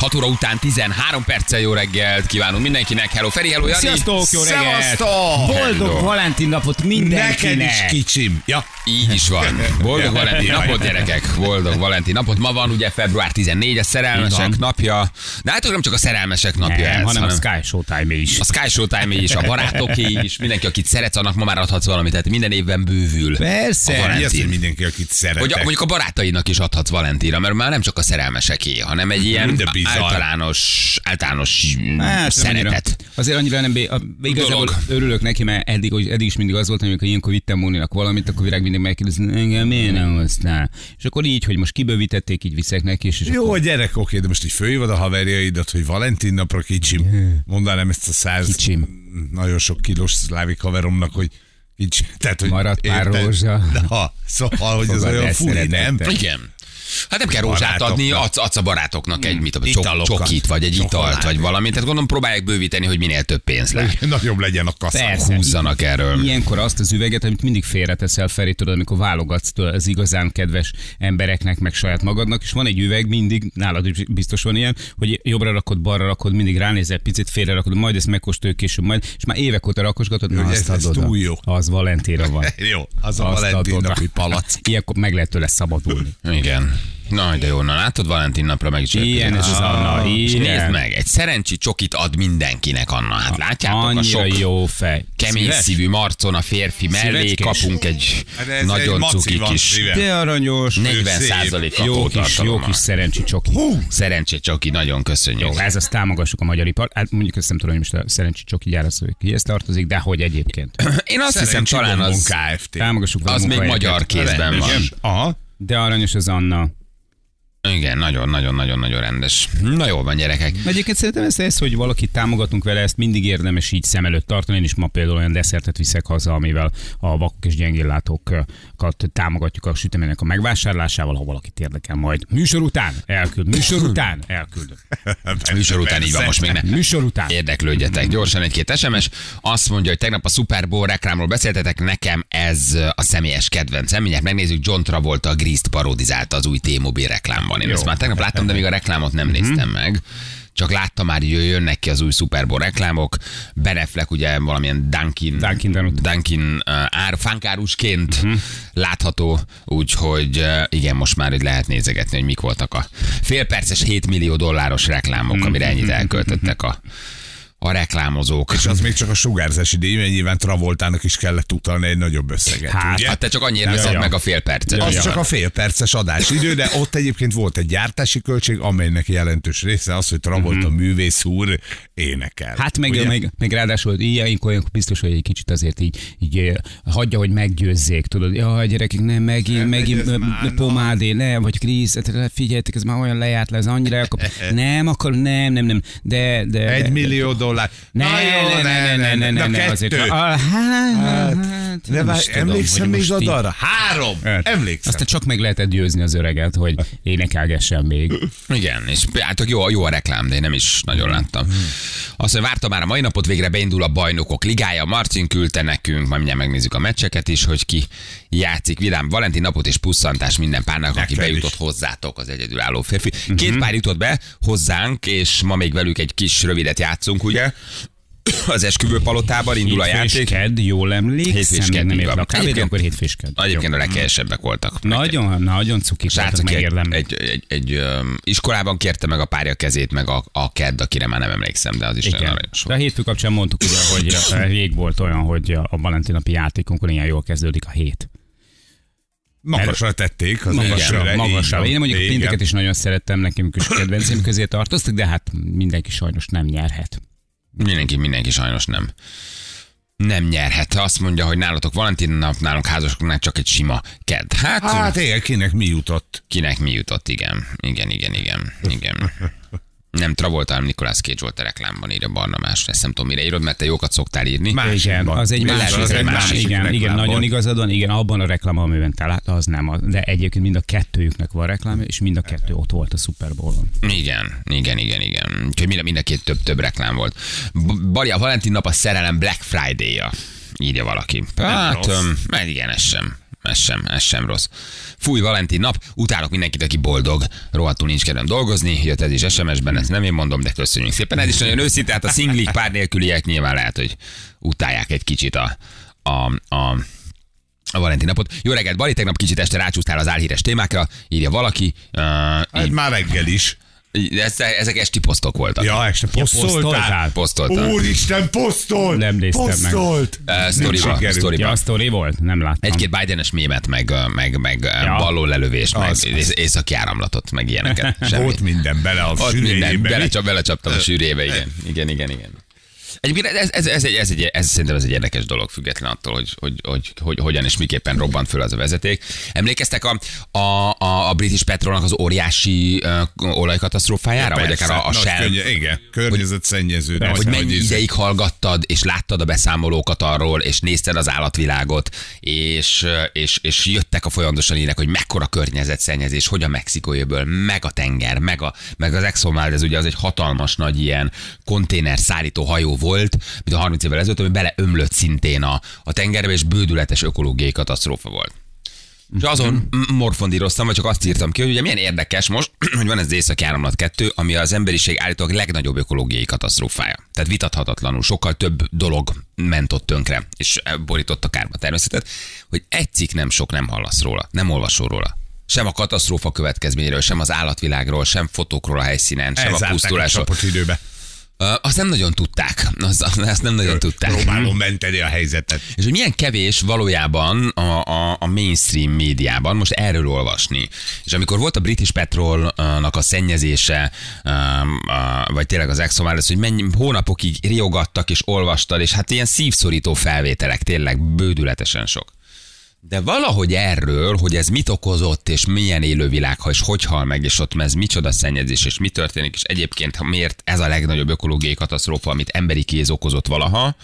6 óra után 13 perccel jó reggelt kívánunk mindenkinek. Hello Feri, hello Jani. Sziasztok, jó reggelt! Szevasztok! Boldog Hello. Valentin napot Neked mindenkinek! is kicsim. Ja. Így is van. Boldog Valentin Jaj, napot, gyerekek. Boldog Valentin napot. Ma van ugye február 14, a szerelmesek napja. De hát nem csak a szerelmesek napja Nem, ez, hanem a Sky Showtime is. a Sky Showtime is, a barátoké is, mindenki, akit szeretsz, annak ma már adhatsz valamit, tehát minden évben bővül. Persze. A Mi az, mindenki, akit szeretek. Hogy a, mondjuk a barátainak is adhatsz Valentinra, mert már nem csak a szerelmeseké, hanem egy ilyen általános, általános Hát, szeretet. Annyira, azért annyira nem, bé- a, igazából Dolog. örülök neki, mert eddig, eddig is mindig az volt, amikor ilyenkor vittem Móninak valamit, akkor virág mindig megkérdezi, engem miért nem hoztál? És akkor így, hogy most kibővítették, így viszek neki, és, és Jó, akkor, a gyerek, oké, de most így fölhívod a haverjaidat, hogy Valentin napra kicsim. Mondanám ezt a száz Kicsim. nagyon sok kilós szlávik haveromnak, hogy kicsim. Tehát, hogy Maradt pár érted? rózsa. De ha, szóval, hogy Fogad olyan furi, nem? Igen. Hát nem kell rózsát adni, adsz, adsz a barátoknak egy mit, tudom, csok, csokit, vagy egy italt, Csokoládét. vagy valamit. Tehát gondolom próbálják bővíteni, hogy minél több pénz le. Nagyobb legyen a kasza. Persze. Húzzanak erről. Ilyenkor azt az üveget, amit mindig félreteszel Feri, tudod, amikor válogatsz az igazán kedves embereknek, meg saját magadnak, és van egy üveg, mindig, nálad is biztos van ilyen, hogy jobbra rakod, balra rakod, mindig ránézel, picit félre rakod, majd ezt megkóstoljuk később, majd, és már évek óta rakosgatod, na Hogy azt ez- túl jó. Az Valentéra van. Jó, az a Valentin napi palac. Ilyenkor meg lehet tőle szabadulni. Igen. Na, de jó, na látod, Valentin napra meg is érkezik. Ilyen ez az Anna, És nézd meg, egy szerencsi csokit ad mindenkinek, Anna. Hát látjátok a Annyira sok jó fej. kemény Szíves? szívű marcon a férfi mellé Szívecskés? kapunk egy Hát ez egy nagyon maci cuki van kis szíve. De aranyos. 40 szép. százalék Jó kis, jó kis szerencsi csoki. Szerencsé csoki, nagyon köszönjük. Jó, ez azt támogassuk a magyar ipar. Hát mondjuk ezt nem tudom, hogy most a szerencsi csoki gyár az, hogy kihez tartozik, de hogy egyébként. Én azt hiszem, Szerencsi talán az, Kft. Támogassuk az a még magyar kézben van. Aha. De aranyos az Anna. Igen, nagyon-nagyon-nagyon-nagyon rendes. Na jó van, gyerekek. Egyébként szerintem ezt, ezt, hogy valakit támogatunk vele, ezt mindig érdemes így szem előtt tartani. Én is ma például olyan desszertet viszek haza, amivel a vakok és gyengéllátókat támogatjuk a süteménynek a megvásárlásával, ha valakit érdekel majd. Műsor után elküld, műsor után elküld. Műsor után így van, most még ne. Műsor után. Érdeklődjetek. Gyorsan egy-két SMS. Azt mondja, hogy tegnap a Super Bowl reklámról beszéltetek, nekem ez a személyes kedvencem. Mindjárt megnézzük, John Travolta a Grease-t parodizálta az új T-Mobile reklámban. Én ezt már tegnap láttam, de még a reklámot nem néztem meg. Csak láttam már, hogy jönnek ki az új Super Bowl reklámok. Ben Affleck ugye valamilyen Dunkin, Dunkin Donut. Dunkin uh, ár, fánkárusként látható, úgyhogy uh, igen, most már hogy lehet nézegetni, hogy mik voltak a félperces 7 millió dolláros reklámok, amire ennyit elköltöttek a, a reklámozók. És az még csak a sugárzási díj, mert nyilván Travoltának is kellett utalni egy nagyobb összeget. Hát, ugye? Hát te csak annyira veszed meg a fél percet. Az csak a fél perces adásidő, de ott egyébként volt egy gyártási költség, amelynek jelentős része az, hogy Travolta művész úr énekel. Hát meg, Ugye? meg, meg ráadásul ilyenkor olyankor biztos, hogy egy kicsit azért így, így eh, hagyja, hogy meggyőzzék, tudod, ja, gyerekek, nem, megint, Nem, megint pomádé, nem, vagy Krisz, hát figyeljetek, ez már olyan lejárt le, ez annyira elkap. Nem, akkor nem, nem, nem, de, de. Egy millió dollár. Ne, Na jó, ne, ne, ne, ne, ne, Na, ne, azért. kettő. Ah, Hát, hát, De nem várj, emlékszem hogy még most így- arra? Három! Hát, Emlékszem. Aztán csak meg lehetett győzni az öreget, hogy énekelgessen még. Igen, és hát jó, jó a reklám, de én nem is nagyon láttam. Azt mondja, vártam már a mai napot, végre beindul a bajnokok ligája. Marcin küldte nekünk, majd mindjárt megnézzük a meccseket is, hogy ki játszik. Vidám Valentin napot és pusszantás minden párnak, aki bejutott hozzátok, az egyedülálló férfi. Két pár jutott be hozzánk, és ma még velük egy kis rövidet játszunk, ugye? Az esküvőpalotában indul a játék. kedd, jól emlékszem, Hétfő és még kedd, nem így értem van. a kávét, Egyébként- akkor hétfő és kedd. Egyébként a legkeljesebbek voltak. Nagyon, nagyon cukik voltak, Srác, aki egy, egy, egy, egy öm, iskolában kérte meg a párja kezét, meg a, a kedd, akire már nem emlékszem, de az is nagyon Igen. aranyos De a hétfő kapcsán mondtuk ugye, hogy rég volt olyan, hogy a Valentin napi játékunkon ilyen jól kezdődik a hét. Magasra tették. Az Magasra, elsőre, így magasra. Én mondjuk a pénteket is nagyon szerettem, nekem is kedvencém közé tartoztak, de hát mindenki sajnos nem nyerhet. Mindenki, mindenki sajnos nem. Nem nyerhet. Azt mondja, hogy nálatok Valentin nap, nálunk házasoknál csak egy sima ked. Hát, Hát igen, kinek mi jutott? kinek mi jutott, igen. Igen, igen, igen, igen. Nem Travolta, hanem Nicolas Cage volt a reklámban, írja Barna más. Ezt nem tudom, mire írod, mert te jókat szoktál írni. Más. Igen, az egy másik az egy reklám. másik Igen, igen, nagyon igazad van, igen, abban a reklámban, amiben te láttad, az nem. az- De egyébként mind a kettőjüknek van reklámja, és mind a kettő ott volt a Super Bowl-on. Igen, igen, igen, igen. Úgyhogy mind, mind a két több, több reklám volt. B- Bali, a Valentin nap a szerelem Black Friday-ja, írja valaki. Hát, rossz. öm, mert igen, ez sem. Ez sem, ez sem rossz. Fúj, Valentin nap, utálok mindenkit, aki boldog. Rohadtul nincs kedvem dolgozni, jött ez is SMS-ben, ezt nem én mondom, de köszönjük szépen. Ez is nagyon őszinte, hát a szinglik pár nélküliek nyilván lehet, hogy utálják egy kicsit a, a, a a Valentin napot. Jó reggelt, Bali, tegnap kicsit este rácsúsztál az álhíres témákra, írja valaki. Uh, Hát így, már reggel is. Ezek, esti posztok voltak. Ja, este posztoltál. posztoltál? Posztoltam. Úristen, posztolt! Nem néztem meg. Posztolt! Uh, Nem sztoriba, sikerült. sztoriba. Ja, a sztori volt? Nem láttam. Egy-két Bidenes mémet, meg, meg, meg ja. Ballon lelövést, meg Az, északi áramlatot, meg ilyeneket. Semmi. Volt minden bele a Ott minden, sűrűjébe. belecsap, belecsaptam a sűrébe, igen. Igen, igen, igen. Egyébként ez, ez, ez, egy, ez, egy, ez, szerintem ez egy érdekes dolog, független attól, hogy, hogy, hogy, hogy hogyan és miképpen robbant föl az a vezeték. Emlékeztek a, a, a, a British Petrolnak az óriási uh, olajkatasztrófájára? vagy akár a, a Shell? könnye- igen, környezetszennyező. hogy nagy mennyi íze. ideig hallgattad, és láttad a beszámolókat arról, és nézted az állatvilágot, és, és, és jöttek a folyamatosan ilyenek, hogy mekkora környezetszennyezés, hogy a Mexikójöből, meg a tenger, meg, a, meg az Exxon Valdez, ugye az egy hatalmas nagy ilyen konténer szállító hajó volt, mint a 30 évvel ezelőtt, ami beleömlött szintén a, a tengerbe, és bődületes ökológiai katasztrófa volt. És azon morfondíroztam, vagy csak azt írtam ki, hogy ugye milyen érdekes most, hogy van ez az északi áramlat 2, ami az emberiség állítólag legnagyobb ökológiai katasztrófája. Tehát vitathatatlanul sokkal több dolog ment ott tönkre, és borított a kárba természetet, hogy egy cikk nem sok nem hallasz róla, nem olvasol róla. Sem a katasztrófa következményéről, sem az állatvilágról, sem fotókról a helyszínen, sem a Elzárták a pusztulásról. csapot időbe. Azt nem nagyon tudták. Azt, azt nem nagyon tudták. Próbálom menteni a helyzetet. És hogy milyen kevés valójában a, a, a mainstream médiában most erről olvasni. És amikor volt a British Petrolnak a szennyezése, um, vagy tényleg az Exxon Valdez, hogy mennyi hónapokig riogattak és olvastad, és hát ilyen szívszorító felvételek, tényleg bődületesen sok. De valahogy erről, hogy ez mit okozott, és milyen élővilág, ha és hogy hal meg, és ott ez micsoda szennyezés, és mi történik, és egyébként miért ez a legnagyobb ökológiai katasztrófa, amit emberi kéz okozott valaha,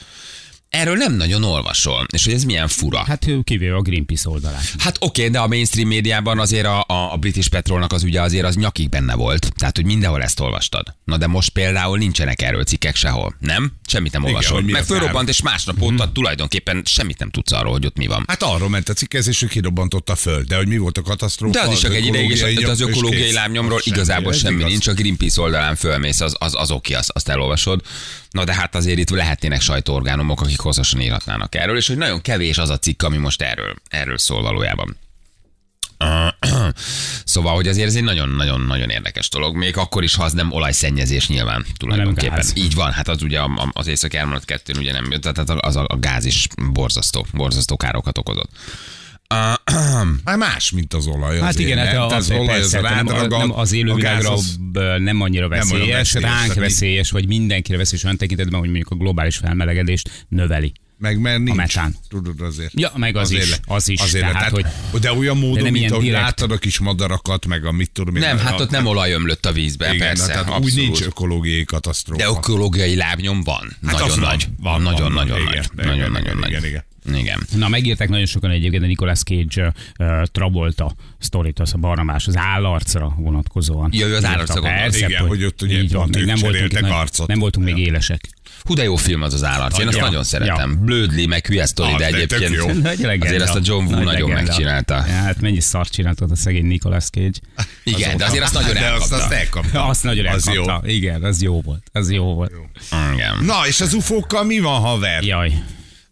erről nem nagyon olvasol, és hogy ez milyen fura. Hát, ő kivéve a Greenpeace oldalát. hát oké, de a mainstream médiában azért a, a, a British Petrolnak az ugye azért az nyakig benne volt. Tehát, hogy mindenhol ezt olvastad. Na de most például nincsenek erről cikkek sehol. Nem? Semmit nem olvasol. az ár. fölrobbant, és másnap óta tulajdonképpen semmit nem tudsz arról, hogy ott mi van. Hát arról ment a cikkezés, hogy kirobbantott a föld. De hogy mi volt a katasztrófa? De az is csak egy ideig, és az ökológiai lábnyomról Semmi, igazából semmi igaz. nincs, a Greenpeace oldalán fölmész, az, az, az oké, azt, azt elolvasod. Na de hát azért itt lehetnének sajtóorgánumok, akik hosszasan írhatnának erről, és hogy nagyon kevés az a cikk, ami most erről, erről szól valójában. Szóval, hogy azért ez egy nagyon-nagyon-nagyon érdekes dolog, még akkor is, ha az nem olajszennyezés nyilván tulajdonképpen. gáz. Így van, hát az ugye az északi áramlat kettőn ugye nem jött, tehát az a, a gáz is borzasztó, borzasztó károkat okozott. Hát más, mint az olaj. Hát azért, igen, hát nem? az, az, olaj, az nem, rád ragad, nem az élővilágra a az- nem annyira Nem olyan veszélyes, veszélyes, ránk tehát veszélyes, vagy mindenkire veszélyes olyan tekintetben, hogy mondjuk a globális felmelegedést növeli. Meg mert nincs. metán. Tudod azért. Ja, meg az is, le- az is, Azért, tehát, tehát, hogy, de olyan módon, nem mint ilyen ahogy direkt. láttad a kis madarakat, meg a mit tudom én. Nem, hát a- ott nem olaj ömlött a vízbe, igen, persze, tehát abszolút. úgy nincs ökológiai katasztrófa. De ökológiai lábnyom van. Hát az nagyon van, nagy. van, nagyon, van, nagyon igen, nagy. igen, Nagyon, igen, nagyon igen, nagy. Igen. Na, megírták nagyon sokan egyébként a Nicolas Cage uh, Travolta sztorit, az a barnamás, az állarcra vonatkozóan. Ja, az állarcra. Persze, Igen, hogy ott ugye így van, még nem voltunk, arcot. nem voltunk még élesek. Hú, de jó film az az állat. Én azt Ja, nagyon ja. szeretem. Blödli, meg hülye sztori, Az, de egyébként azért azt a John Woo Nagy nagyon legenda. megcsinálta. Ja, hát mennyi szart csináltott a szegény Nicolas Cage. Igen, de azért azt nagyon elkapta. azt elkapta. Azt nagyon az jó. elkapta. Igen, az jó volt. Az jó volt. Igen. Na, és az ufókkal mi van, haver? Jaj.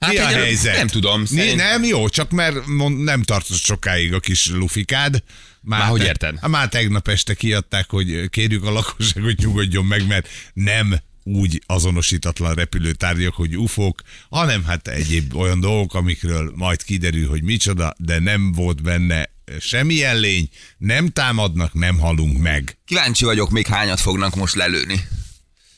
Hát mi a egyelőre helyzet? Nem tudom. Szerint... nem jó, csak mert mond, nem tartott sokáig a kis lufikád. Már hogy érted? Hát Már tegnap este kiadták, hogy kérjük a lakosságot nyugodjon meg, mert nem úgy azonosítatlan repülőtárgyak, hogy ufók, hanem hát egyéb olyan dolgok, amikről majd kiderül, hogy micsoda, de nem volt benne semmilyen lény, nem támadnak, nem halunk meg. Kíváncsi vagyok, még hányat fognak most lelőni.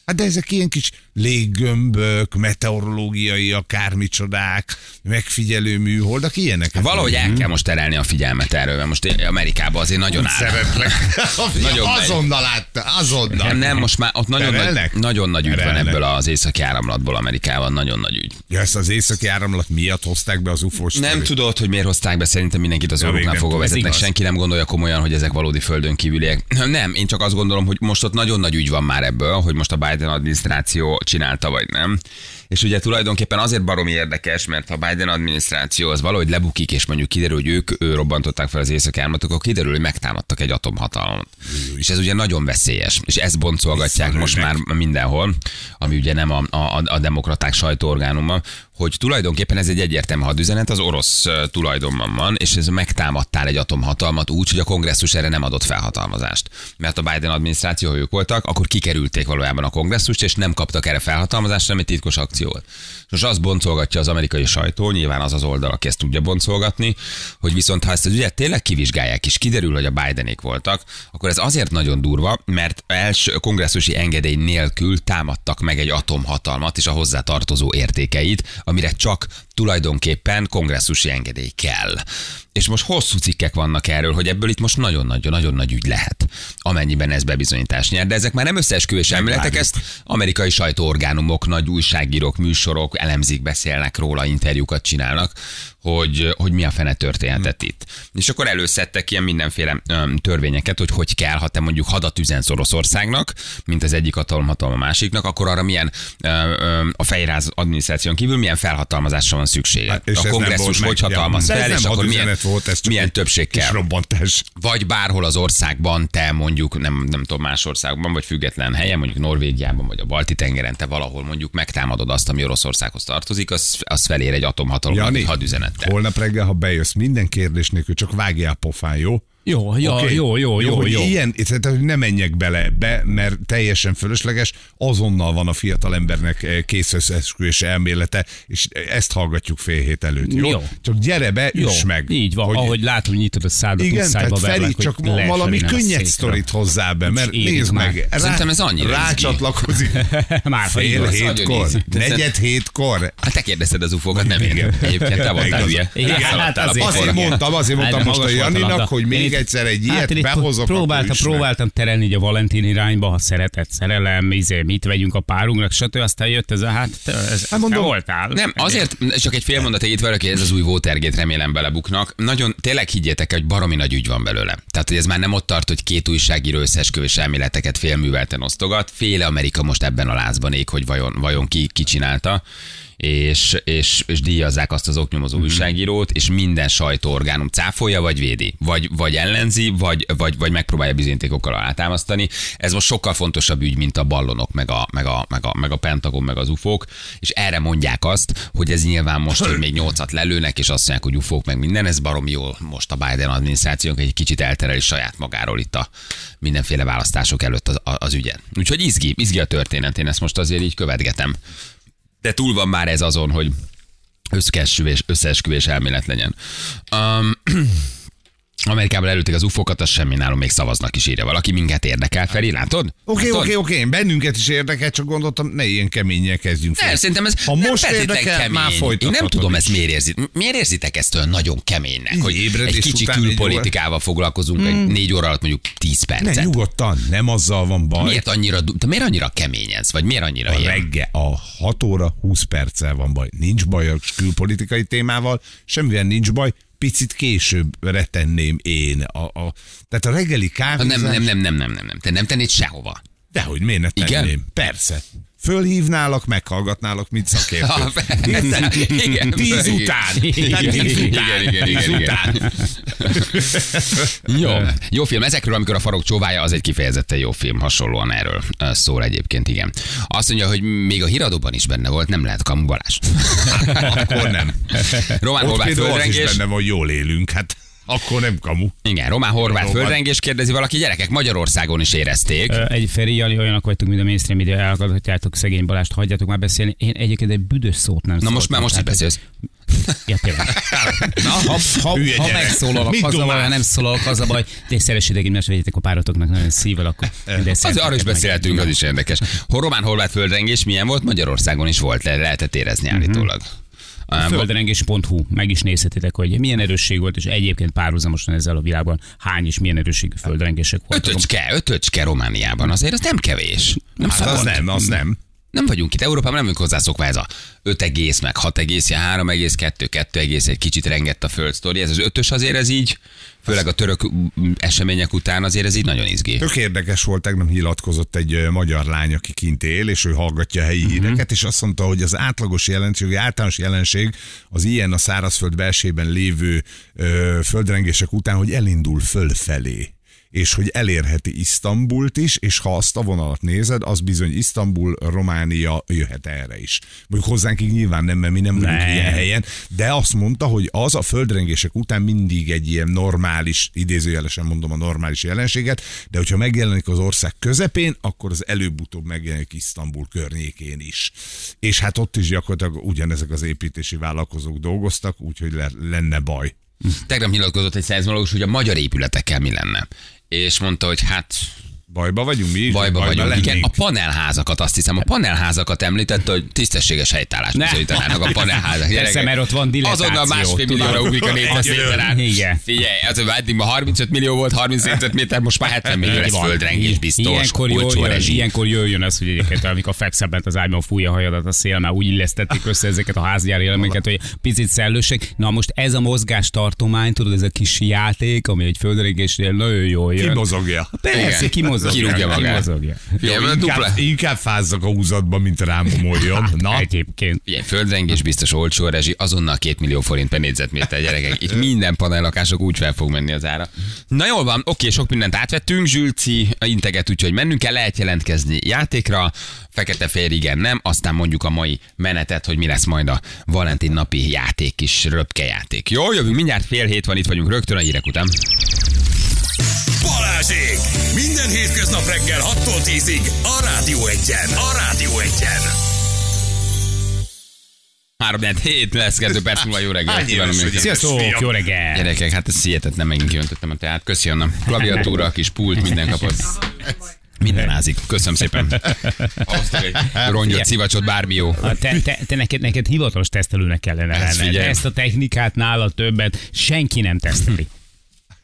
Hát de ezek ilyen kis léggömbök, meteorológiai akármicsodák, megfigyelő műholdak, ilyenek. Valahogy el kell most terelni a figyelmet erről, mert most Amerikában azért nagyon áll. Szeretlek. Nagyon azonnal látta, azonnal. Nem, nem, most már ott nagyon nagy, Terelnek? nagyon nagy ügy van ebből az északi áramlatból Amerikában, nagyon nagy ügy. Ja, ezt az északi áramlat miatt hozták be az ufós Nem sztorit? tudod, hogy miért hozták be, szerintem mindenkit az Ja, orroknál nem fogva vezetnek, senki nem gondolja komolyan, hogy ezek valódi földön kívüliek. Nem, én csak azt gondolom, hogy most ott nagyon nagy ügy van már ebből, hogy most a Biden adminisztráció csinálta vagy nem. És ugye tulajdonképpen azért baromi érdekes, mert ha a Biden adminisztráció az valahogy lebukik, és mondjuk kiderül, hogy ők ő robbantották fel az északi áramlatot, akkor kiderül, hogy megtámadtak egy atomhatalmat. És ez ugye nagyon veszélyes. És ezt boncolgatják most már mindenhol, ami ugye nem a, a, a demokraták sajtóorgánuma, hogy tulajdonképpen ez egy egyértelmű hadüzenet, az orosz tulajdonban van, és ez megtámadtál egy atomhatalmat úgy, hogy a kongresszus erre nem adott felhatalmazást. Mert a Biden adminisztráció, ha ők voltak, akkor kikerülték valójában a kongresszust, és nem kaptak erre felhatalmazást, hanem egy titkos akció volt. Most azt boncolgatja az amerikai sajtó, nyilván az az oldal, aki ezt tudja boncolgatni, hogy viszont ha ezt az ügyet tényleg kivizsgálják, és kiderül, hogy a Bidenék voltak, akkor ez azért nagyon durva, mert első kongresszusi engedély nélkül támadtak meg egy atomhatalmat és a hozzá tartozó értékeit, amire csak tulajdonképpen kongresszusi engedély kell. És most hosszú cikkek vannak erről, hogy ebből itt most nagyon-nagyon nagyon nagy ügy lehet, amennyiben ez bebizonyítás nyer. De ezek már nem összeesküvés elméletek, ezt amerikai sajtóorgánumok, nagy újságírók, műsorok elemzik, beszélnek róla, interjúkat csinálnak, hogy, hogy mi a fene történhetett itt. És akkor előszedtek ilyen mindenféle öm, törvényeket, hogy hogy kell, ha te mondjuk hadat üzensz Oroszországnak, mint az egyik hatalom hatalom a másiknak, akkor arra milyen ö, ö, a fejráz adminisztráción kívül milyen felhatalmazásra van szüksége. Hát, és a kongresszus hogy hatalmaz fel, és akkor milyen, volt, ez milyen többség kell. robbantás. Vagy bárhol az országban te mondjuk, nem, nem tudom, más országban, vagy független helyen, mondjuk Norvégiában, vagy a Balti tengeren, te valahol mondjuk megtámadod azt, ami Oroszországhoz tartozik, az, az felér egy atomhatalom Jani, hadüzenettel. holnap reggel, ha bejössz, minden kérdés nélkül csak vágjál pofán, jó? Jó, jó, Oké? jó, jó, jó, hogy jó. Ilyen, tehát, hogy ne menjek bele ebbe, mert teljesen fölösleges, azonnal van a fiatal embernek eh, készösszesküvés elmélete, és ezt hallgatjuk fél hét előtt, jó? Jó. Csak gyere be, Jó, üss meg. így van, Hogy- ahogy látom, hogy nyitod a szádat, igen, tehát Feri, verlek, csak valami könnyed sztorit hozzá be, mert Érik nézd már. meg, Szerintem ez annyira rácsatlakozik Már fél hétkor, negyed hétkor. Hát te kérdezted az ufókat, nem én. Egyébként te voltál ugye. Hát azért. Mondtam, azért mondtam most a Janinak, hogy Én még egyszer egy ilyet Hát én behozok, próbáltam, próbáltam terelni így a Valentin irányba, ha szeretett, szerelem, izé, mit vegyünk a párunknak, stb. Aztán jött ez a, hát, ez, Hát mondom, voltál. Nem, azért csak egy fél mondat itt valaki, ez az új Watergate remélem belebuknak. Nagyon, tényleg higgyétek, hogy baromi nagy ügy van belőle. Tehát, hogy ez már nem ott tart, hogy két újságíró összeesküvés elméleteket félművelten osztogat. Fél Amerika most ebben a lázban ég, hogy vajon, vajon ki, ki csinálta és, és, és díjazzák azt az oknyomozó újságírót, és minden sajtóorgánum cáfolja, vagy védi, vagy, vagy ellenzi, vagy, vagy, vagy megpróbálja bizonyítékokkal alátámasztani. Ez most sokkal fontosabb ügy, mint a ballonok, meg a, meg a, meg a, meg a Pentagon, meg az ufók, és erre mondják azt, hogy ez nyilván most, hogy még nyolcat lelőnek, és azt mondják, hogy ufók, meg minden, ez barom jól most a Biden adminisztrációnk egy kicsit eltereli saját magáról itt a mindenféle választások előtt az, az ügyen. Úgyhogy izgi, izgi a történet, én ezt most azért így követgetem. De túl van már ez azon, hogy összeesküvés, összeesküvés elmélet legyen. Um, Amerikában előtték az ufokat, az semmi nálunk még szavaznak is írja valaki. Minket érdekel, Feri, látod? Oké, oké, oké, bennünket is érdekel, csak gondoltam, ne ilyen keményen kezdjünk fel. Nem, szerintem ez ha nem most érdekel, kemény. már Én nem tudom, is. ezt miért érzit. Miért érzitek ezt olyan nagyon keménynek, hogy ébredés egy kicsi külpolitikával foglalkozunk, egy négy óra alatt mondjuk 10 Ne, percet. nyugodtan, nem azzal van baj. Miért annyira, te miért annyira kemény ez? Vagy miért annyira A ilyen? reggel, a 6 óra 20 perccel van baj. Nincs baj a külpolitikai témával, semmivel nincs baj, picit későbbre tenném én. A, a, tehát a reggeli kávézás... Nem, nem, nem, nem, nem, nem, nem. Te nem tennéd sehova. Dehogy miért ne Igen? tenném? Persze. Fölhívnálak, meghallgatnálak, mint szakértő. Ah, persze. Igen. Tíz Igen. után. Igen, tíz igen, után. igen, igen, igen. után. Jó. Jó film. Ezekről, amikor a farok csóvája, az egy kifejezetten jó film. Hasonlóan erről szól egyébként, igen. Azt mondja, hogy még a híradóban is benne volt, nem lehet kamu Balázs. Akkor nem. Román Horváth földrengés. benne van, jól élünk. Hát Akkor nem kamu. Igen, román horvát Román. földrengés kérdezi valaki, gyerekek Magyarországon is érezték. Ö, Egy Feri Jali olyanok vagytok, mint a mainstream ide elakadhatjátok szegény Balást, hagyjátok már beszélni. Én egyébként egy büdös szót nem Na most már most Tehát, beszélsz. Ja, tényleg. Na, ha, ha, Hülye ha megszólalok, Mit az a baj, nem szólalok, az a baj. De szeressétek egymást, vegyetek a párotoknak nagyon szívvel, akkor Az, arra is beszélhetünk, az is érdekes. Ha román horvát földrengés milyen volt? Magyarországon is volt, le lehetett érezni állítólag. meg. Földrengés.hu, meg is nézhetitek, hogy milyen erősség volt, és egyébként párhuzamosan ezzel a világban hány és milyen erősségű földrengések voltak. Ötöcske, ötöcske Romániában, azért az nem kevés. Nem Hát az nem, az nem. Nem vagyunk itt, Európában nem vagyunk hozzászokva ez a 5 egész, meg 6 egész, ilyen 3 egész, 2, 2 egész, egy kicsit rengett a föld sztori. Ez az ötös azért ez így, főleg a török események után azért ez így nagyon izgi. Tök érdekes volt, tegnap nyilatkozott egy magyar lány, aki kint él, és ő hallgatja a helyi Mhm. híreket, és azt mondta, hogy az átlagos jelenség, vagy általános jelenség az ilyen a szárazföld belsében lévő ö, földrengések után, hogy elindul fölfelé és hogy elérheti Isztambult is, és ha azt a vonalat nézed, az bizony Isztambul, Románia jöhet erre is. Mondjuk hozzánk így nyilván nem, mert mi nem vagyunk Nem. ilyen helyen, de azt mondta, hogy az a földrengések után mindig egy ilyen normális, idézőjelesen mondom a normális jelenséget, de hogyha megjelenik az ország közepén, akkor az előbb-utóbb megjelenik Isztambul környékén is. És hát ott is gyakorlatilag ugyanezek az építési vállalkozók dolgoztak, úgyhogy le, lenne baj. Tegnap nyilatkozott egy szeizmológus, hogy a magyar épületekkel mi lenne. És mondta, hogy hát Bajba vagyunk mi is? bajba vagyunk. Igen, lennénk. a panelházakat azt hiszem, a panelházakat említette, hogy tisztességes helytállást bizonyítanának a panelházak. Persze, mert ott van dilettáció, Azonnal másfél millióra ugrik a népeszélyben. Igen. Figyelj, az eddig ma 35 millió volt, 30 négyzetméter, most már 70 millió lesz földrengés biztos. Ilyenkor, jöjjön, rezsi. ilyenkor jöjjön az, hogy egyébként amikor fekszel bent az ágyban, fújja a hajadat a szél, már úgy illesztették össze ezeket a házgyári elemeket, hogy picit szellőség. Na most ez a mozgástartomány, tudod, ez a kis játék, ami egy földrengésnél nagyon jól jön. Kimozogja. Persze, Igen. kimozogja. Kirúgja magát. Kimozogja. Figyelj, mert dupla. Inkább, inkább fázzak a húzatba, mint rámomoljon. Na, Egyébként. Ugye, földrengés biztos olcsó rezsi, azonnal 2 millió forint per négyzetméter, gyerekek. Itt minden panellakások úgy fel fog menni az ára. Na jól van, oké, sok mindent átvettünk, Zsülci integet, úgyhogy mennünk kell, lehet jelentkezni játékra, fekete fér igen, nem, aztán mondjuk a mai menetet, hogy mi lesz majd a Valentin napi játék, kis röpke játék. Jó, jövünk mindjárt fél hét van, itt vagyunk rögtön a hírek után. Balázsék! Minden hétköznap reggel 6-tól 10-ig a Rádió Egyen. A Rádió Egyen. 3 hét lesz, 2 perc múlva jó reggelt. Hány kívánom. Sziasztok, jó reggel! Gyerekek, hát ez hihetetlen, megint kiöntöttem a teát. Köszönöm. Klaviatúra, kis pult, minden kapott. Minden ázik. Köszönöm szépen. Rongyot, szivacsot, bármi jó. A Te, te, te neked, neked hivatalos tesztelőnek kellene lenned. Ezt a technikát nála többet senki nem teszteli.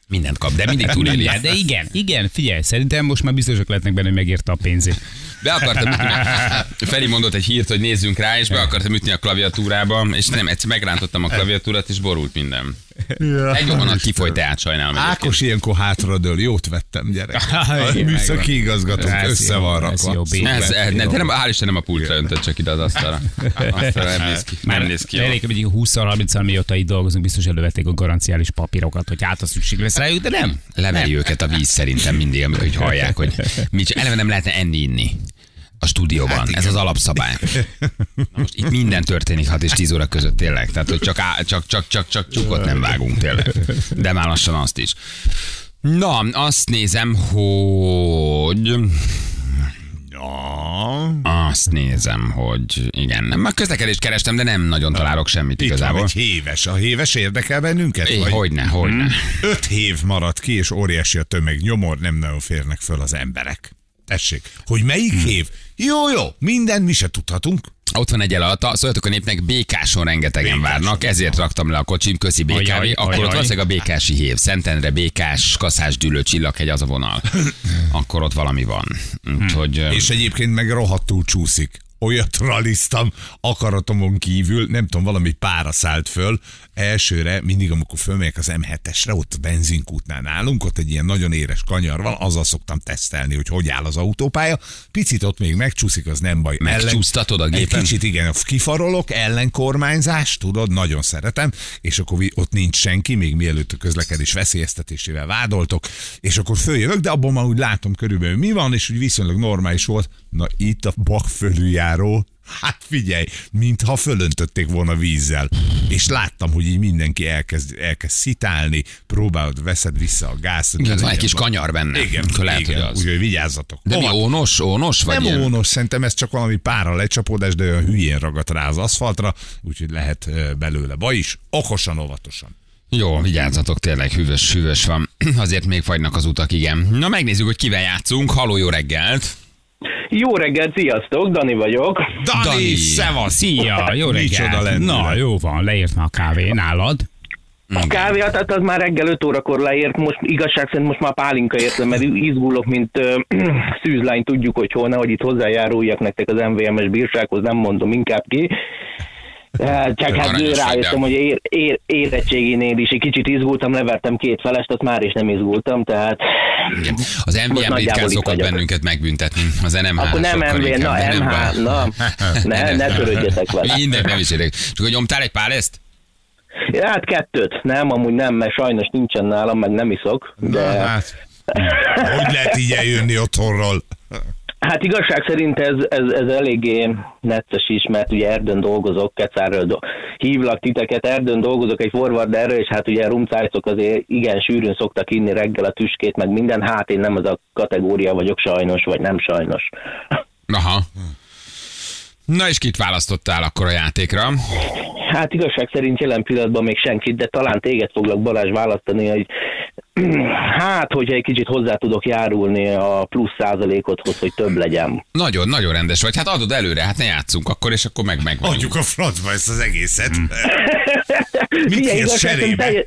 Mindent kap, de mindig túléli. Mindjárt, de igen, igen, figyelj, szerintem most már biztosak lehetnek benne, hogy megérte a pénzét. Be akartam. Feri mondott egy hírt, hogy nézzünk rá, és be akartam ütni a klaviatúrába, és nem, egyszer megrántottam a klaviatúrát, és borult minden. Egy vonat kifolyt teát, sajnálom. egyébként. Ákos ilyenkor hátradől, jót vettem, gyerek. A Igen, műszaki igazgatónk Ez össze van rakva. Ez, ez, ne, de nem, hál' Isten nem a pultra öntött csak ide az asztalra. Asztalra nem néz ki. Nem néz ki. elég, hogy 20-30 mióta itt dolgozunk, biztos elővették a garanciális papírokat, hogy hát a szükség lesz rájuk, de nem. Leveri őket a víz szerintem mindig, amikor hogy hallják, hogy mi csak eleve nem lehetne enni inni a stúdióban. Hát Ez az alapszabály. Na most itt minden történik 6 és 10 óra között tényleg. Tehát, hogy csak, á, csak, csak, csak, csak csukot nem vágunk tényleg. De már lassan azt is. Na, azt nézem, hogy... Ja. Azt nézem, hogy igen, nem, a közlekedést kerestem, de nem nagyon találok semmit Itt van igazából. egy héves. A héves érdekel bennünket? É, vagy? hogyne, hogyne. Öt hév maradt ki, és óriási a tömeg. Nyomor, nem nagyon férnek föl az emberek. Tessék, hogy melyik Hmm. hév? Jó, jó, minden mi se tudhatunk. Ott van egy alatta, szóljatok a népnek, békáson rengetegen Békáson. várnak, ezért raktam le a kocsim, köszi BKV, Ajaj, akkor ajaj. ott valószínűleg a békási hév, Szentendre, békás, kaszás, dűlő, csillaghegy, az a vonal. Akkor ott valami van. Úgyhogy... ö, És egyébként meg rohadtul csúszik. Olyat raliztam akaratomon kívül, nem tudom, valami pára szállt föl. Elsőre, mindig amikor fölmegyek az M7-esre, ott a benzinkútnál nálunk, ott egy ilyen nagyon éres kanyar van, azzal szoktam tesztelni, hogy hogy áll az autópálya. Picit ott még megcsúszik, az nem baj. Megcsúsztatod a Egy gépen? kicsit igen, kifarolok, ellenkormányzás, tudod, nagyon szeretem, és akkor ott nincs senki, még mielőtt a közlekedés veszélyeztetésével vádoltok, és akkor följövök, de abban már úgy látom körülbelül mi van, és úgy viszonylag normális volt. Na itt a bak fölüljáró, Hát figyelj, mintha fölöntötték volna vízzel. És láttam, hogy így mindenki elkezd, elkezd szitálni, próbálod, veszed vissza a gázt. Igen, van egy kis kanyar benne. Igen, Akkor lehet, igen. hogy az. úgyhogy vigyázzatok. De mi Hova- ónos, ónos vagy nem ilyen? ónos, szerintem ez csak valami pára lecsapódás, de olyan hülyén ragadt rá az aszfaltra, úgyhogy lehet belőle baj is. Okosan, óvatosan. Jó, vigyázzatok, tényleg hűvös, hűvös van. Azért még fagynak az utak, igen. Na megnézzük, hogy kivel játszunk. Haló, jó reggelt! Jó reggelt, sziasztok, Dani vagyok. Dani, Dani, szevasz! Szia, jó Micsoda reggelt. lendület. Na, jó van, leért már a kávé nálad. A kávéat, tehát az már reggel 5 órakor leért, most igazság szerint most már pálinka értem, mert izgulok, mint ö, szűzlány, tudjuk, hogy hol, nehogy itt hozzájáruljak nektek az MVM-es bírsághoz, nem mondom inkább ki. Csak hát rájöttem, hogy ér, ér, érettségénél is egy kicsit izgultam, levertem két felest, azt már is nem izgultam, tehát Igen. Az MVM ritkán szokott bennünket megbüntetni. Az NMH akkor nem sokkal MV, inkább, na MH, na, ne, ne törődjetek vele. Minden nem is érek. És akkor nyomtál egy páleszt? Ja, Hát kettőt, nem, amúgy nem, mert sajnos nincsen nálam, meg nem iszok, de... Na, hát, hogy lehet így eljönni otthonról? Hát igazság szerint ez, ez, ez eléggé necces is, mert ugye Erdőn dolgozok, Kecárről do- hívlak titeket, Erdőn dolgozok egy forward erről, és hát ugye rumcájszok azért igen sűrűn szoktak inni reggel a tüskét, meg minden, hát én nem az a kategória vagyok sajnos, vagy nem sajnos. Aha. Na és kit választottál akkor a játékra? Hát igazság szerint jelen pillanatban még senkit, de talán téged foglak Balázs választani, hogy hát, hogyha egy kicsit hozzá tudok járulni a plusz százalékothoz, hogy több legyen. Nagyon, nagyon rendes vagy. Hát adod előre, hát ne játszunk akkor, és akkor meg meg. Adjuk a francba ezt az egészet. Mit kérsz cserébe?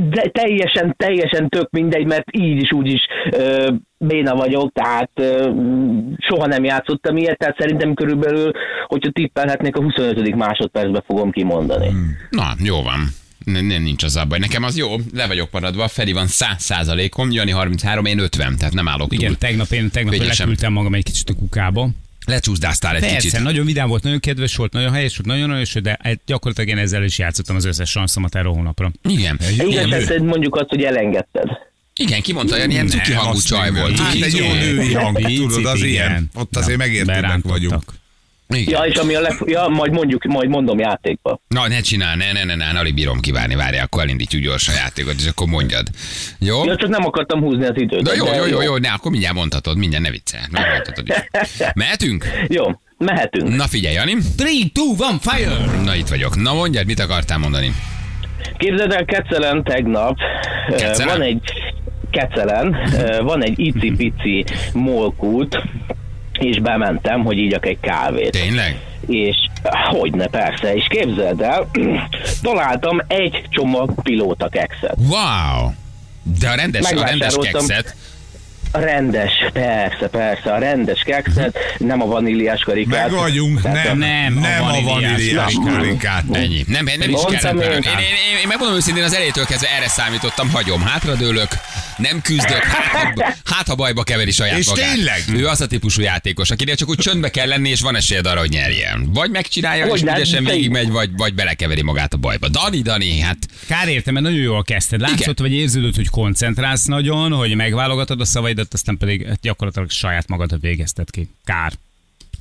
De teljesen, teljesen tök mindegy, mert így is úgy is ö, béna vagyok, tehát ö, soha nem játszottam ilyet, tehát szerintem körülbelül, hogyha tippelhetnék, a 25. másodpercben fogom kimondani. Hmm. Na, jó van. Nem, nem nincs az baj. Nekem az jó, le vagyok maradva, Feri van 100 százalékom, Jani 33, én 50, tehát nem állok Igen, túl. tegnap én tegnap leküldtem magam egy kicsit a kukába. Lecsúszdáztál egy Persze, kicsit. nagyon vidám volt, nagyon kedves volt, nagyon helyes volt, nagyon nagyon de hát gyakorlatilag én ezzel is játszottam az összes sanszomat erre a hónapra. Igen. Igen, szerint mondjuk azt, hogy elengedted. igen, ki mondta, Jani, ilyen cuki hangú csaj volt. Hát egy jó női hang, tudod, az ilyen. Ott azért berántottak. vagyunk. Igen. Ja, és ami a leg... ja, majd mondjuk, majd mondom játékba. Na, ne csinál, ne, ne, ne, ne, alig bírom kivárni, várj, akkor elindítjuk gyorsan a játékot, és akkor mondjad. Jó? Ja, csak nem akartam húzni az időt. De jó, jó, jó, jó, ne, akkor mindjárt mondhatod, mindjárt ne viccelj. Megmondhatod is. Mehetünk? Jó, mehetünk. Na figyelj, Jani. 3, 2, 1, fire! Na itt vagyok. Na mondjad, mit akartál mondani? Képzeld el, Kecelen tegnap Kecelen? van egy Kecelen, van egy icipici molkút, és bementem, hogy ígyak egy kávét. Tényleg? És hogyne, persze, és képzeld el, találtam egy csomag pilóta kekszet. Wow! De a rendes, a rendes kekszet, A rendes, persze, persze, a rendes kekszet, nem a vaníliás karikát. Meg vagyunk, nem, Nem, nem, a nem a vaníliás karikát. Ennyi. Nem, nem is kell. Én, én. én, megmondom őszintén, az elejétől kezdve erre számítottam, hagyom, hátradőlök, nem küzdök, hát, ha- hát ha bajba keveri saját És magát. tényleg? Ő az a típusú játékos, akinél csak úgy csöndbe kell lenni, és van esélyed arra, hogy nyerjen. Vagy megcsinálja, és Hogy nem, ügyesen végigmegy, vagy, vagy belekeveri magát a bajba. Dani, Dani, hát Kár értem, mert nagyon jól kezdted. Látszott, vagy érződött, hogy koncentrálsz nagyon, hogy megválogatod a szavaidat, aztán pedig gyakorlatilag saját magadat végezted ki. Kár.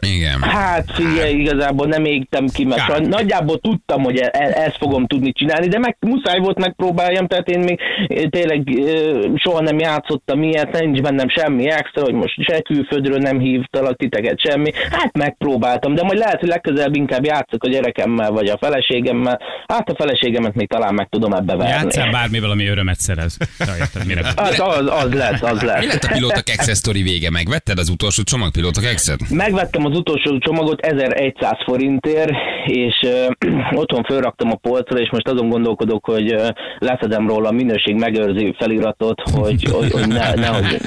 Igen. Hát figyelj, igazából nem égtem ki, mert Kár. nagyjából tudtam, hogy e- e- ezt fogom tudni csinálni, de meg muszáj volt megpróbáljam, tehát én még eh, tényleg eh, soha nem játszottam ilyet, nincs bennem semmi extra, hogy most se külföldről nem hívtalak titeket semmi, hát megpróbáltam, de majd lehet, hogy legközelebb inkább játszok a gyerekemmel, vagy a feleségemmel, hát a feleségemet még talán meg tudom ebbe verni. Játszál bármivel, ami örömet szerez. Érted, mire? Az, az, az lesz, az Mi lesz. lett a pilóta Access vége? Megvetted az utolsó csomag pilóta Access-et? Megvettem az utolsó csomagot 1100 forintért, és otthon fölraktam a polcra, és most azon gondolkodok, hogy leszedem róla a minőség megőrző feliratot, hogy, hogy, hogy ne, nehogy,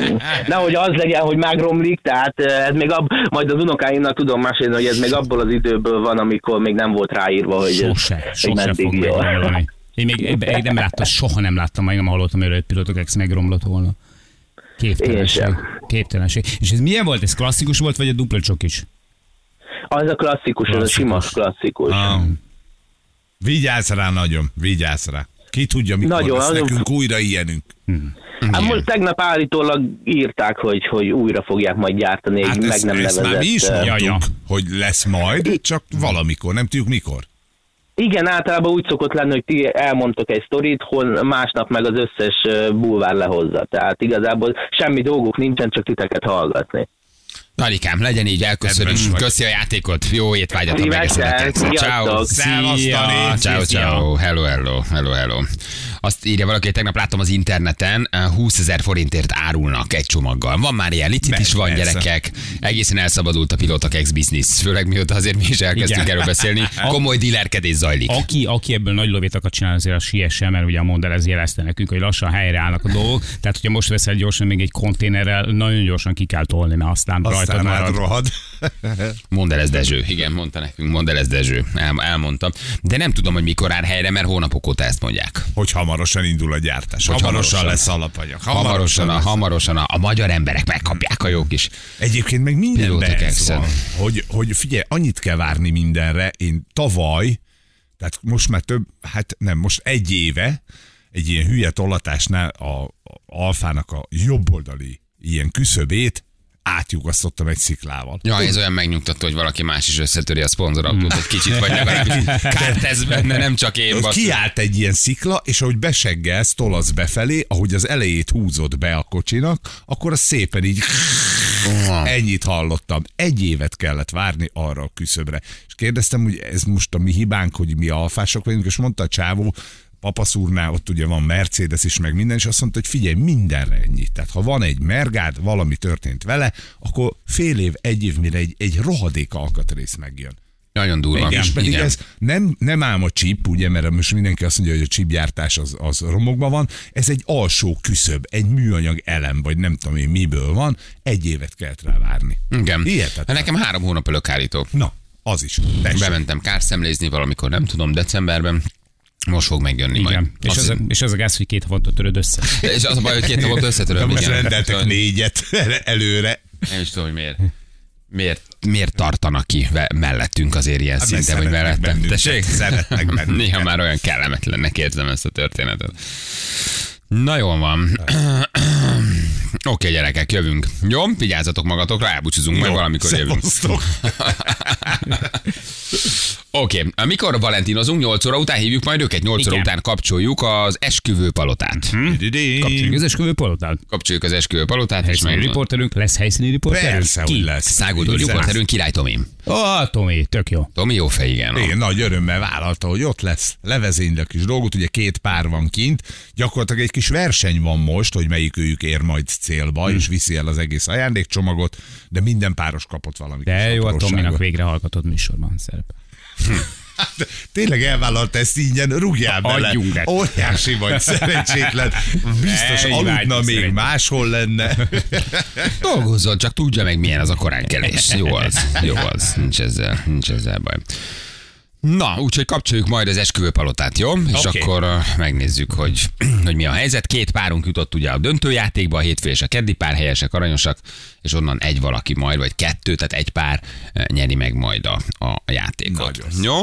nehogy az legyen, hogy megromlik, tehát ez még ab, majd az unokáimnak tudom mesélni, hogy ez még abból az időből van, amikor még nem volt ráírva, hogy, Sose, hogy sose meddig fog. Én még én nem láttam, soha nem láttam, még nem hallottam erről, hogy pilotok ex megromlott volna. Képtelenség. Képtelenség. És ez milyen volt? Ez klasszikus volt, vagy a dupla csok is? Az a klasszikus, az a sima Klasszikus. klasszikus. Ah. Vigyázz rá nagyon, vigyázz rá. Ki tudja, mikor Nagyon, lesz nagyon- nekünk újra ilyenünk. Hát most tegnap állítólag írták, hogy, hogy újra fogják majd gyártani egy Hát meg ezt, nem ezt nevezett... már mi is mondtuk, Ja, ja. hogy lesz majd, csak valamikor, nem tudjuk mikor. Igen, általában úgy szokott lenni, hogy ti elmondtok egy sztorit, hol másnap meg az összes bulvár lehozza. Tehát igazából semmi dolguk nincsen, csak titeket hallgatni. Nalikám, legyen így, vagy. Köszi a játékot, jó étvágyat a megeszedetekre. Ciao. Dani. Ciao, ciao. Hello, hello, hello, hello. Azt írja valaki, hogy tegnap láttam az interneten, eh, 20 ezer forintért árulnak egy csomaggal. Van már ilyen licit is van, persze. gyerekek. Egészen elszabadult a pilótak ex-business. Főleg mióta azért mi is elkezdtünk Igen. erről beszélni. Komoly dílerkedés zajlik. Aki, aki ebből nagy lovét akar csinálni, azért a siessen, mert ugye a Mondel ez jelezte nekünk, hogy lassan helyreállnak a dolgok. Tehát, hogyha most veszel gyorsan még egy konténerrel, nagyon gyorsan ki kell tolni, mert aztán, rajtad marad. átrohad. Mondd el ez Dezső. Igen, mondta nekünk, mondd el ez Dezső. El, elmondtam. De nem tudom, hogy mikor áll helyre, mert hónapok óta ezt mondják. Hogy hamarosan indul a gyártás. Hogy Hamarosan, hamarosan. lesz alapanyag. Hamarosan, a, lesz. hamarosan a, a magyar emberek megkapják a jó kis Egyébként meg mindenben Pilóták ez van, hogy, hogy figyelj, annyit kell várni mindenre. Én tavaly, tehát most már több, hát nem, most egy éve, egy ilyen hülye tollatásnál a, a alfának a jobboldali ilyen küszöbét átjugasztottam egy sziklával. Ja, ez olyan megnyugtató, hogy valaki más is összetöri a szponzorautót egy kicsit, vagy legalábbis kárt tesz benne, nem csak én. Basszus. kiállt egy ilyen szikla, és ahogy beseggelsz, tolasz befelé, ahogy az elejét húzod be a kocsinak, akkor az szépen így ennyit hallottam. Egy évet kellett várni arra a küszöbre. És kérdeztem, hogy ez most a mi hibánk, hogy mi alfások vagyunk, és mondta a csávó, papaszúrnál ott ugye van Mercedes is, meg minden, és azt mondta, hogy figyelj, mindenre ennyi. Tehát ha van egy mergád, valami történt vele, akkor fél év, egy év, mire egy, egy rohadék alkatrész megjön. Nagyon durva. És pedig Igen. ez nem, nem ám a chip, ugye, mert most mindenki azt mondja, hogy a chipgyártás az, az romokban van, ez egy alsó küszöb, egy műanyag elem, vagy nem tudom én miből van, egy évet kellett rá várni. Igen. Hihetetlen. Hát nekem három hónap előkállító. Na, az is. Tessék. Bementem kárszemlézni valamikor, nem tudom, decemberben. Most fog megjönni Igen. majd. És az, a, és az a gáz, hogy két havonta töröd össze. és az a baj, hogy két De összetöröm. most rendeltek négyet előre. Nem is tudom, hogy miért. Miért, miért tartanak ki mellettünk azért ilyen Hát, szinten, hogy szeretnek mellette? bennünket. Tessék? Szeretnek bennünket. Néha már olyan kellemetlennek érzem ezt a történetet. Na jól van. Oké, gyerekek, jövünk. Jó, vigyázzatok magatokra, elbúcsúzunk, majd valamikor jövünk. Oké, mikor valentinozunk, 8 óra után hívjuk majd őket, 8 óra Igen. után kapcsoljuk az esküvő palotát. Kapcsoljuk az esküvő palotát. Kapcsoljuk az esküvő palotát, és Helyszíni riporterünk, lesz helyszíni riporterünk? Persze, Ki? lesz. Hogy riporterünk Király Tomi. Ó, Tomi, tök jó. Tomi jó fej, igen. Igen, nagy örömmel vállalta, hogy ott lesz, levezényli a kis dolgot, ugye két pár van kint, gyakorlatilag egy kis verseny van most, hogy melyik őjük ér majd célba, Hm. és viszi el az egész ajándékcsomagot, de minden páros kapott valami De jó, a apróságot. Tominak végre hallgatott műsorban szerepel. Hát, Tényleg elvállalta ezt ingyen, rúgjál bele. Adjunk. Óriási vagy, szerencsétlen. Biztos Ne, aludna még szerencsés. máshol lenne. Dolgozzon, csak tudja meg milyen az a koránkelés. Jó az, jó az. Nincs ezzel, nincs ezzel baj. Na, úgyhogy kapcsoljuk majd az esküvőpalotát, jó? És Oké. akkor uh, megnézzük, hogy, hogy mi a helyzet. Két párunk jutott ugye a döntőjátékba, a hétfő és a keddi pár helyesek, aranyosak, és onnan egy valaki majd, vagy kettő, tehát egy pár uh, nyeri meg majd a, a játékot. Nagyon Jó?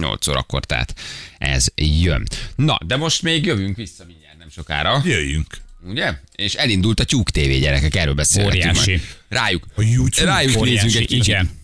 8 órakor, tehát ez jön. Na, de most még jövünk vissza mindjárt, nem sokára. Jöjjünk. Ugye? És elindult a Tyúk TV, gyerekek, erről beszélhetünk Óriási. majd. Rájuk, A YouTube rájuk óriási, nézzünk egy kicsit. igen.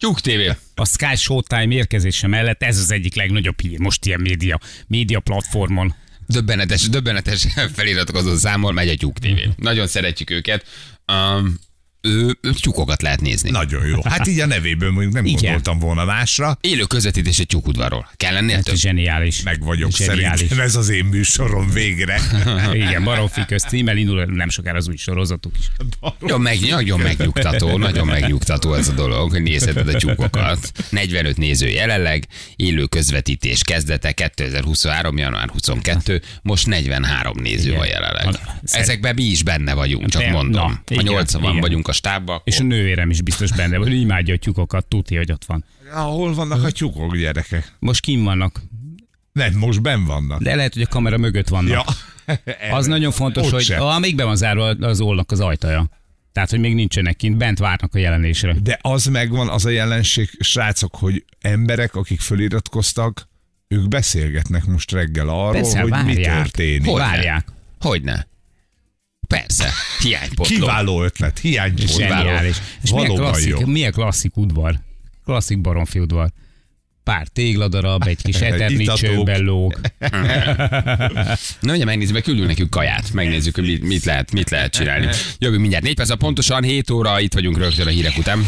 Tyúk TV. A Sky Showtime érkezése mellett ez az egyik legnagyobb hír most ilyen média, média platformon. Döbbenetes, döbbenetes feliratok azon számol, megy a Tyúk TV. Nagyon szeretjük őket. Um, ő, ő tyúkokat lehet nézni. Nagyon jó. Hát így a nevéből mondjuk nem Igen. gondoltam volna másra. Élő közvetítés egy tyúkudvarról. Kell Ez több? zseniális. Meg vagyok Zseniális. szerintem, ez az én műsorom végre. Igen, Baromfi közt címmel indul nem sokára az új sorozatuk is. Nagyon, meg, nagyon megnyugtató, nagyon megnyugtató ez a dolog, hogy nézheted a tyúkokat. 45 néző jelenleg, élő közvetítés kezdete 2023. január 22, most 43 néző Igen. van jelenleg. Ezekben mi is benne vagyunk, csak mondom. na, igen, 80 igen. vagyunk a stábban, És a nővérem is biztos benne, hogy imádja a tyúkokat, tudja, hogy ott van. Ja, hol vannak a tyúkok, gyerekek? Most kim vannak, Nem, most ben vannak. de lehet, hogy a kamera mögött vannak. Ja. Az nagyon fontos, Ott hogy se. ah, még be van zárva az ollnak az ajtaja. Tehát, hogy még nincsenek kint, bent várnak a jelenésre. De az megvan, az a jelenség, srácok, hogy emberek, akik föliratkoztak, Ők beszélgetnek most reggel arról, Persze, hogy mi várják. történik. Hogy? Várják. Hogyne? Persze. Hiánypotló. Kiváló ötlet, hiánypótló. Zseniális. És milyen klasszik, jó. milyen klasszik udvar? Klasszik baromfi udvar. Pár tégladarab, egy kis eternicsőben lóg. Na ugye megnézzük, meg küldünk nekünk kaját. Megnézzük, hogy mit, mit, lehet, mit lehet csinálni. Jövünk mindjárt. Négy perc, pontosan 7 óra, itt vagyunk rögtön a hírek után.